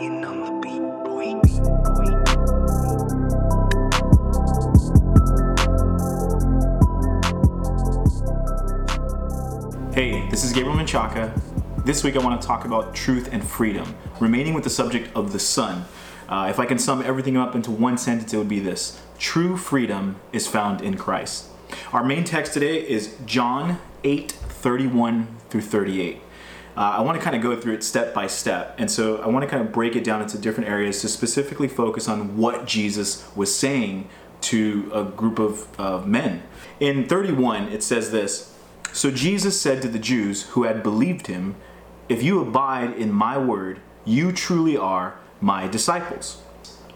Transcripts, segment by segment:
On the beat, boy. Hey, this is Gabriel Menchaca. This week I want to talk about truth and freedom, remaining with the subject of the Son. Uh, if I can sum everything up into one sentence, it would be this True freedom is found in Christ. Our main text today is John 8 31 through 38. Uh, I want to kind of go through it step by step. And so I want to kind of break it down into different areas to specifically focus on what Jesus was saying to a group of, of men. In 31, it says this So Jesus said to the Jews who had believed him, If you abide in my word, you truly are my disciples.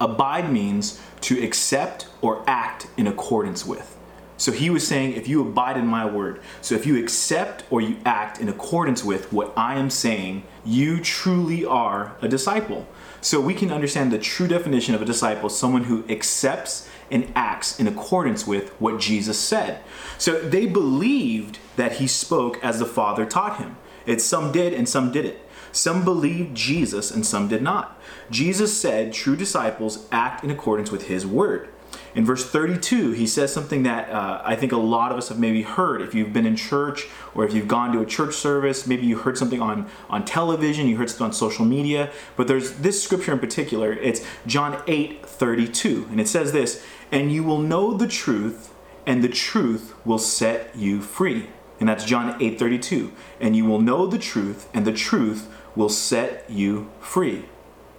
Abide means to accept or act in accordance with. So he was saying, if you abide in my word, so if you accept or you act in accordance with what I am saying, you truly are a disciple. So we can understand the true definition of a disciple someone who accepts and acts in accordance with what Jesus said. So they believed that he spoke as the Father taught him. It's some did and some didn't. Some believed Jesus and some did not. Jesus said true disciples act in accordance with his word. In verse 32, he says something that uh, I think a lot of us have maybe heard. If you've been in church or if you've gone to a church service, maybe you heard something on, on television, you heard something on social media. But there's this scripture in particular. It's John 8 32. And it says this And you will know the truth, and the truth will set you free. And that's John 8 32. And you will know the truth, and the truth will set you free.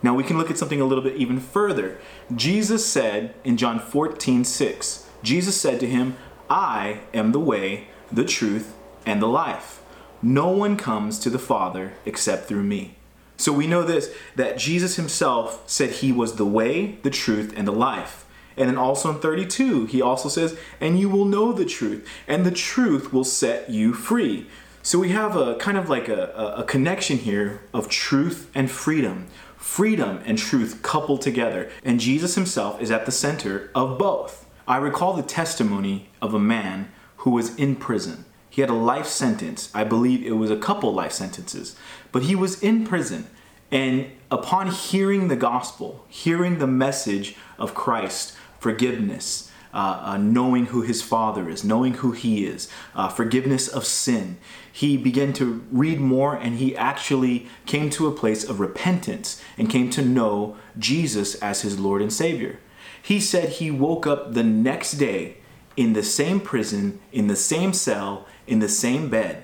Now we can look at something a little bit even further. Jesus said in John 14, 6, Jesus said to him, I am the way, the truth, and the life. No one comes to the Father except through me. So we know this that Jesus himself said he was the way, the truth, and the life. And then also in 32, he also says, And you will know the truth, and the truth will set you free. So we have a kind of like a, a, connection here of truth and freedom freedom and truth coupled together, and Jesus himself is at the center of both. I recall the testimony of a man who was in prison. He had a life sentence. I believe it was a couple life sentences, but he was in prison. And upon hearing the gospel, hearing the message of Christ, forgiveness, uh, uh, knowing who his father is, knowing who he is, uh, forgiveness of sin. He began to read more and he actually came to a place of repentance and came to know Jesus as his Lord and Savior. He said he woke up the next day in the same prison, in the same cell, in the same bed,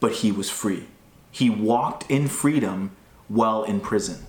but he was free. He walked in freedom while in prison.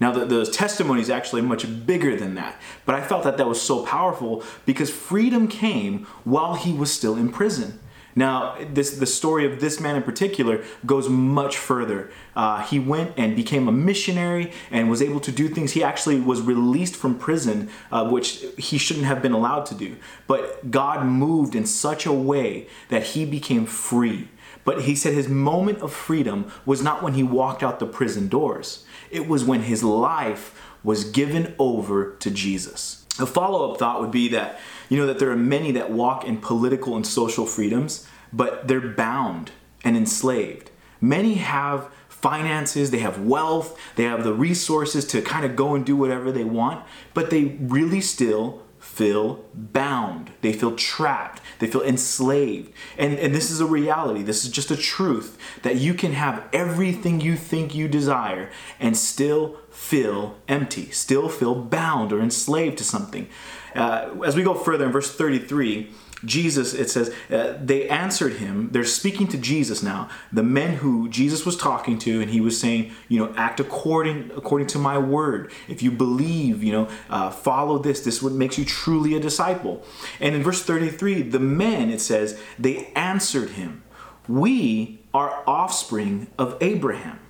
Now, the, the testimony is actually much bigger than that, but I felt that that was so powerful because freedom came while he was still in prison. Now, this the story of this man in particular goes much further. Uh, he went and became a missionary and was able to do things. He actually was released from prison, uh, which he shouldn't have been allowed to do. But God moved in such a way that he became free. But he said his moment of freedom was not when he walked out the prison doors. It was when his life was given over to Jesus. A follow up thought would be that, you know, that there are many that walk in political and social freedoms, but they're bound and enslaved. Many have finances, they have wealth, they have the resources to kind of go and do whatever they want, but they really still feel bound. They feel trapped. They feel enslaved. And, and this is a reality. This is just a truth that you can have everything you think you desire and still feel empty, still feel bound or enslaved to something. Uh, as we go further in verse 33, Jesus, it says, uh, they answered him. They're speaking to Jesus now. The men who Jesus was talking to, and he was saying, you know, act according according to my word. If you believe, you know, uh, follow this. This what makes you truly a disciple. And in verse 33, the men, it says, they answered him, We are offspring of Abraham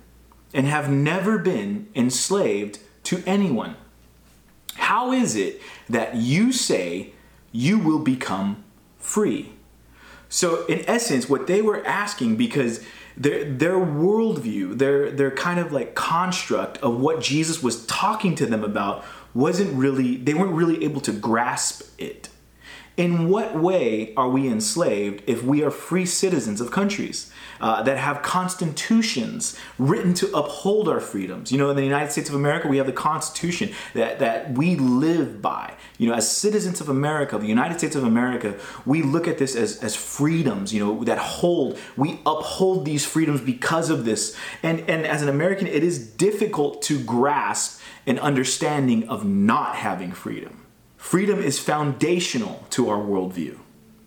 and have never been enslaved to anyone. How is it that you say you will become free. So, in essence, what they were asking, because their their worldview, their their kind of like construct of what Jesus was talking to them about, wasn't really they weren't really able to grasp it. In what way are we enslaved if we are free citizens of countries uh, that have constitutions written to uphold our freedoms? You know, in the United States of America, we have the Constitution that, that we live by. You know, as citizens of America, the United States of America, we look at this as, as freedoms, you know, that hold, we uphold these freedoms because of this. And, and as an American, it is difficult to grasp an understanding of not having freedom. Freedom is foundational to our worldview.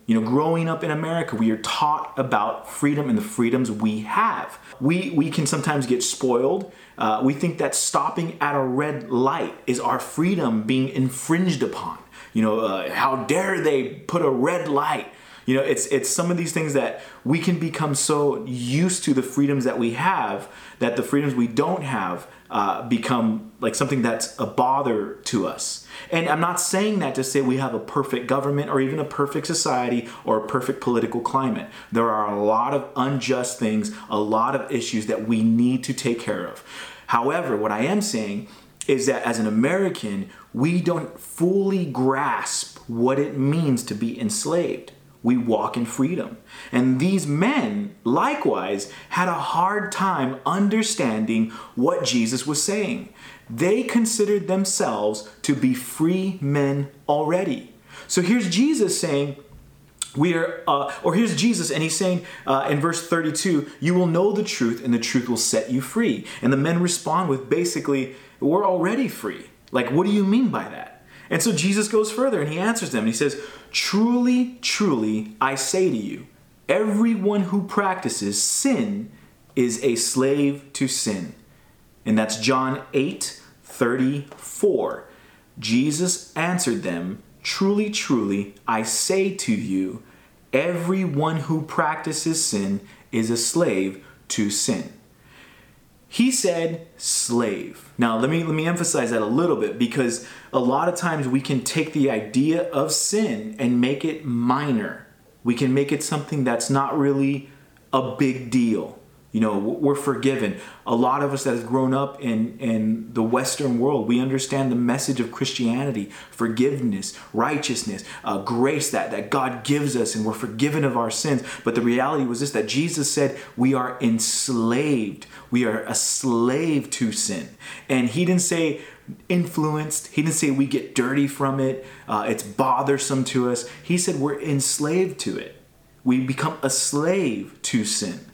You know, growing up in America, we are taught about freedom and the freedoms we have. We, we can sometimes get spoiled. Uh, we think that stopping at a red light is our freedom being infringed upon. You know, uh, how dare they put a red light? You know, it's it's some of these things that we can become so used to the freedoms that we have that the freedoms we don't have uh, become like something that's a bother to us. And I'm not saying that to say we have a perfect government or even a perfect society or a perfect political climate. There are a lot of unjust things, a lot of issues that we need to take care of. However, what I am saying is that as an American, we don't fully grasp what it means to be enslaved we walk in freedom. And these men, likewise, had a hard time understanding what Jesus was saying. They considered themselves to be free men already. So here's Jesus saying, we are, uh, or here's Jesus, and he's saying uh, in verse 32, You will know the truth, and the truth will set you free. And the men respond with basically, We're already free. Like, what do you mean by that? And so Jesus goes further and he answers them. He says, Truly, truly, I say to you, everyone who practices sin is a slave to sin. And that's John 8 34. Jesus answered them, Truly, truly, I say to you, everyone who practices sin is a slave to sin. He said slave. Now, let me let me emphasize that a little bit because a lot of times we can take the idea of sin and make it minor. We can make it something that's not really a big deal. You know, we're forgiven. A lot of us that have grown up in, in the Western world, we understand the message of Christianity forgiveness, righteousness, uh, grace that, that God gives us, and we're forgiven of our sins. But the reality was this that Jesus said we are enslaved. We are a slave to sin. And He didn't say influenced, He didn't say we get dirty from it, uh, it's bothersome to us. He said we're enslaved to it. We become a slave to sin.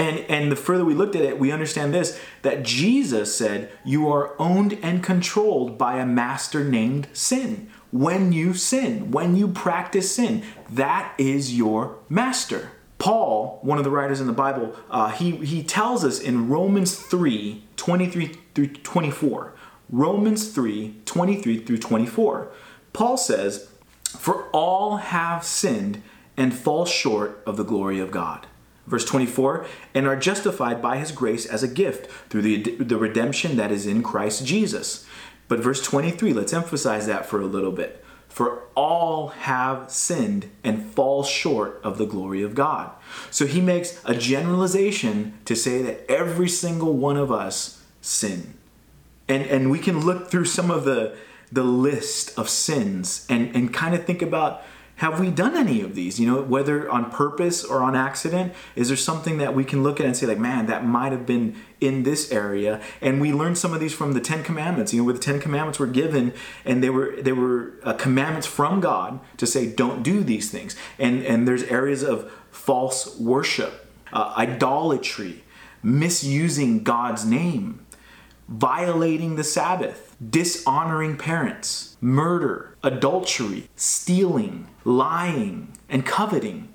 And, and the further we looked at it, we understand this that Jesus said, You are owned and controlled by a master named sin. When you sin, when you practice sin, that is your master. Paul, one of the writers in the Bible, uh, he, he tells us in Romans 3 23 through 24. Romans 3 23 through 24. Paul says, For all have sinned and fall short of the glory of God Verse 24, and are justified by his grace as a gift through the, the redemption that is in Christ Jesus. But verse 23, let's emphasize that for a little bit. For all have sinned and fall short of the glory of God. So he makes a generalization to say that every single one of us sin. And, and we can look through some of the, the list of sins and, and kind of think about have we done any of these? You know, whether on purpose or on accident? Is there something that we can look at and say, like, man, that might have been in this area? And we learned some of these from the Ten Commandments. You know, where the Ten Commandments were given, and they were they were uh, commandments from God to say, don't do these things. And and there's areas of false worship, uh, idolatry, misusing God's name, violating the Sabbath, dishonoring parents, murder, adultery, stealing, lying, and coveting.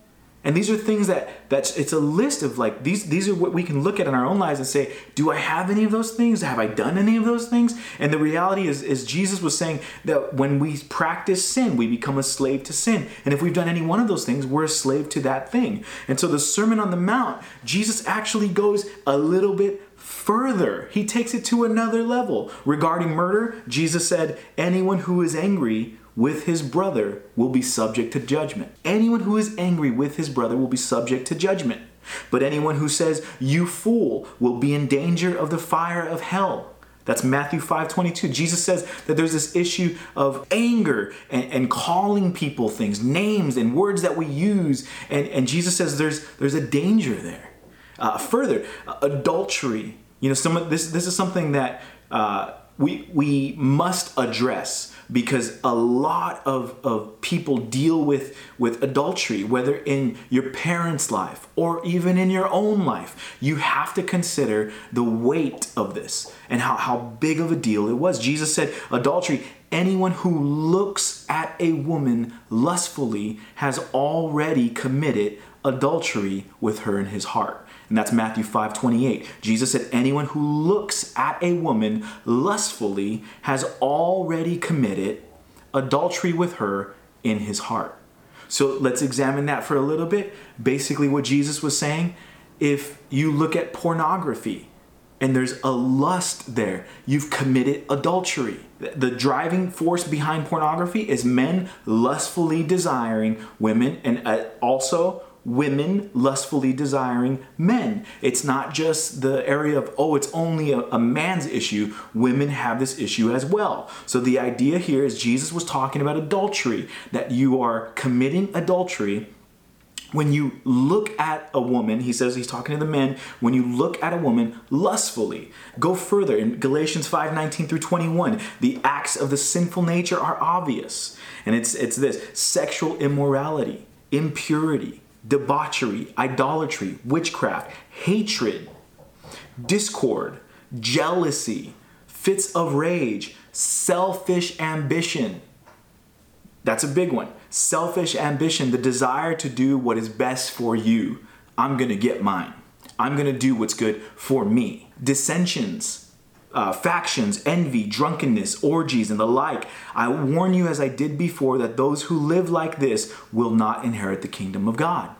And these are things that that's it's a list of like these these are what we can look at in our own lives and say, do I have any of those things? Have I done any of those things? And the reality is is Jesus was saying that when we practice sin, we become a slave to sin. And if we've done any one of those things, we're a slave to that thing. And so the Sermon on the Mount, Jesus actually goes a little bit further. He takes it to another level. Regarding murder, Jesus said, anyone who is angry with his brother will be subject to judgment. Anyone who is angry with his brother will be subject to judgment. But anyone who says, You fool, will be in danger of the fire of hell. That's Matthew 5 22. Jesus says that there's this issue of anger and, and calling people things, names and words that we use. And, and Jesus says there's, there's a danger there. Uh, further, adultery. You know, some this, this is something that uh, we, we must address because a lot of, of people deal with, with adultery, whether in your parents' life or even in your own life. You have to consider the weight of this and how, how big of a deal it was. Jesus said, adultery, anyone who looks at a woman lustfully has already committed adultery with her in his heart. And that's Matthew 5 28. Jesus said, Anyone who looks at a woman lustfully has already committed adultery with her in his heart. So let's examine that for a little bit. Basically, what Jesus was saying if you look at pornography and there's a lust there, you've committed adultery. The driving force behind pornography is men lustfully desiring women and uh, also women lustfully desiring men. It's not just the area of, oh, it's only a, a, man's issue. Women have this issue as well. So the idea here is Jesus was talking about adultery, that you are committing adultery. When you look at a woman, he says he's talking to the men, when you look at a woman lustfully, go further in Galatians 5 19 through 21, the acts of the sinful nature are obvious. And it's, it's this sexual immorality, impurity, debauchery, idolatry, witchcraft, hatred, discord, jealousy, fits of rage, selfish ambition. That's a big one. Selfish ambition, the desire to do what is best for you. I'm gonna get mine. I'm gonna do what's good for me. Dissensions, uh, factions, envy, drunkenness, orgies, and the like. I warn you, as I did before, that those who live like this will not inherit the kingdom of God.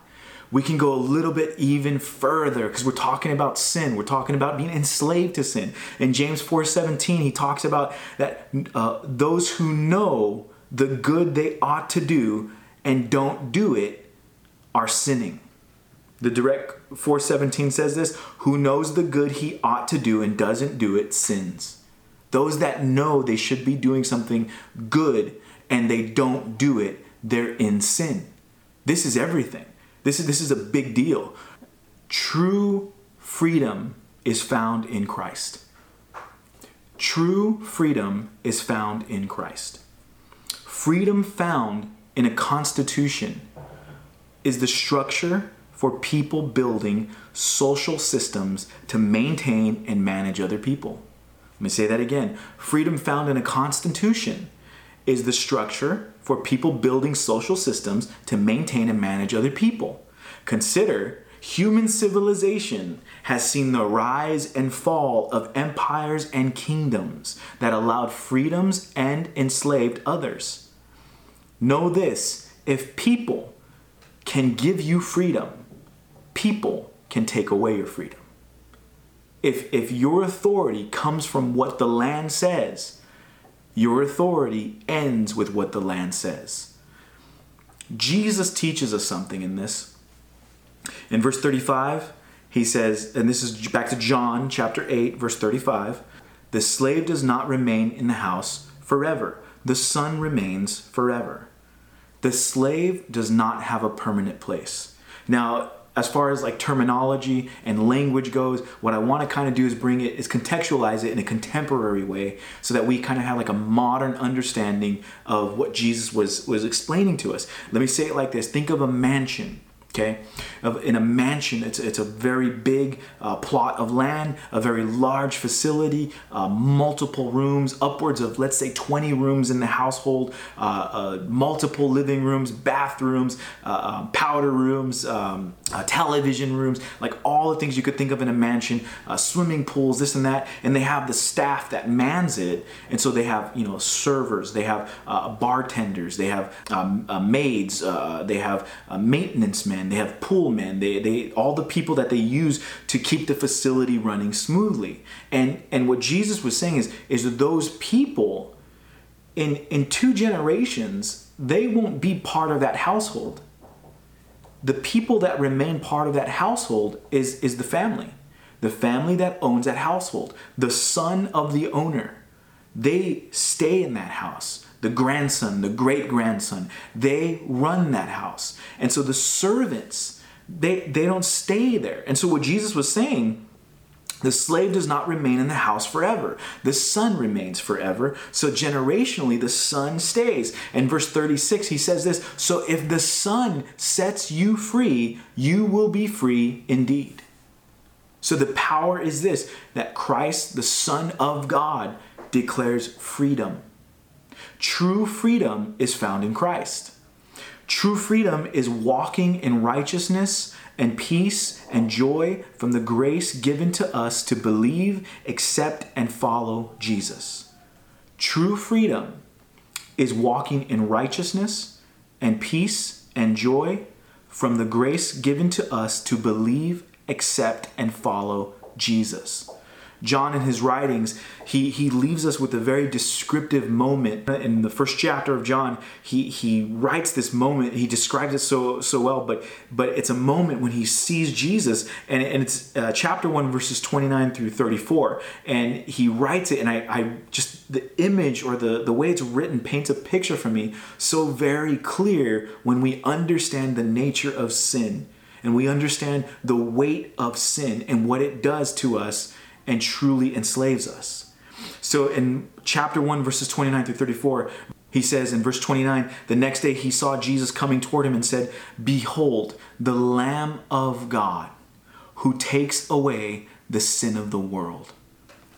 We can go a little bit even further because we're talking about sin. We're talking about being enslaved to sin. In James 4:17, he talks about that uh, those who know the good they ought to do and don't do it are sinning. The direct 417 says this Who knows the good he ought to do and doesn't do it sins. Those that know they should be doing something good and they don't do it, they're in sin. This is everything. This is, this is a big deal. True freedom is found in Christ. True freedom is found in Christ. Freedom found in a constitution is the structure for people building social systems to maintain and manage other people. Let me say that again. Freedom found in a constitution is the structure for people building social systems to maintain and manage other people. Consider human civilization has seen the rise and fall of empires and kingdoms that allowed freedoms and enslaved others. Know this if people can give you freedom, people can take away your freedom. If, if your authority comes from what the land says, your authority ends with what the land says. Jesus teaches us something in this. In verse 35, he says, and this is back to John chapter 8, verse 35 the slave does not remain in the house forever, the son remains forever. The slave does not have a permanent place. Now, as far as like terminology and language goes, what I want to kind of do is bring it, is contextualize it in a contemporary way so that we kind of have like a modern understanding of what Jesus was, was explaining to us. Let me say it like this think of a mansion okay? In a mansion it's, it's a very big uh, plot of land a very large facility uh, multiple rooms upwards of let's say 20 rooms in the household uh, uh multiple living rooms bathrooms uh, um, powder rooms um, uh, television rooms like all the things you could think of in a mansion swimming pools this and that and they have the staff that mans it and so they have you know servers they have bartenders they have um, maids they have maintenance men men, they have pool men, they, they all the people that they use to keep the facility running smoothly. And and what Jesus was saying is is that those people in in two generations, they won't be part of that household. The people that remain part of that household is is the family. the family that owns that household, the son of the owner, they stay in that house. The grandson, the great grandson, they run that house. And so the servants, they, they don't stay there. And so what Jesus was saying the slave does not remain in the house forever. The son remains forever. So generationally, the son stays. In verse 36, he says this So if the son sets you free, you will be free indeed. So the power is this that Christ, the Son of God, declares freedom. True freedom is found in Christ. True freedom is walking in righteousness and peace and joy from the grace given to us to believe, accept, and follow Jesus. True freedom is walking in righteousness and peace and joy from the grace given to us to believe, accept, and follow Jesus. John, in his writings, he, he leaves us with a very descriptive moment. In the first chapter of John, he, he writes this moment. He describes it so so well, but but it's a moment when he sees Jesus, and, and it's uh, chapter 1, verses 29 through 34. And he writes it, and I, I just, the image or the, the way it's written paints a picture for me so very clear when we understand the nature of sin and we understand the weight of sin and what it does to us and truly enslaves us. So in chapter 1, verses 29 through 34, he says in verse 29 the next day he saw Jesus coming toward him and said, Behold, the Lamb of God who takes away the sin of the world.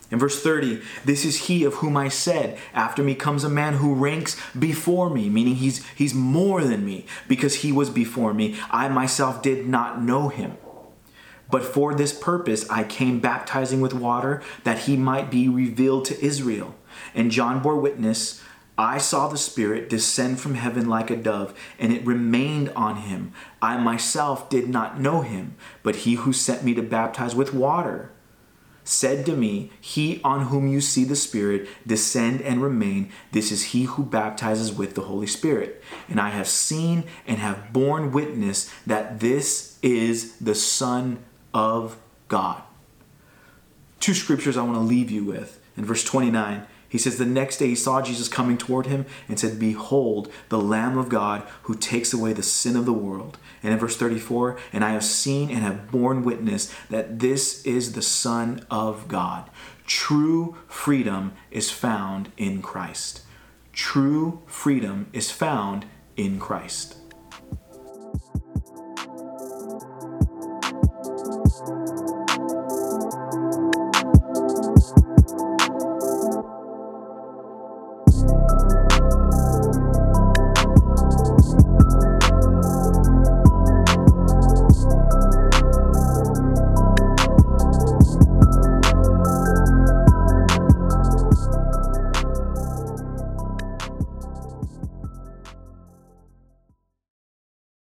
In verse 30, this is he of whom I said, After me comes a man who ranks before me, meaning he's, he's more than me, because he was before me. I myself did not know him. But for this purpose I came baptizing with water, that he might be revealed to Israel. And John bore witness I saw the Spirit descend from heaven like a dove, and it remained on him. I myself did not know him, but he who sent me to baptize with water said to me, He on whom you see the Spirit descend and remain, this is he who baptizes with the Holy Spirit. And I have seen and have borne witness that this is the Son of God. Two scriptures I want to leave you with. In verse 29, he says, The next day he saw Jesus coming toward him and said, Behold, the Lamb of God who takes away the sin of the world. And in verse 34, And I have seen and have borne witness that this is the Son of God. True freedom is found in Christ. True freedom is found in Christ.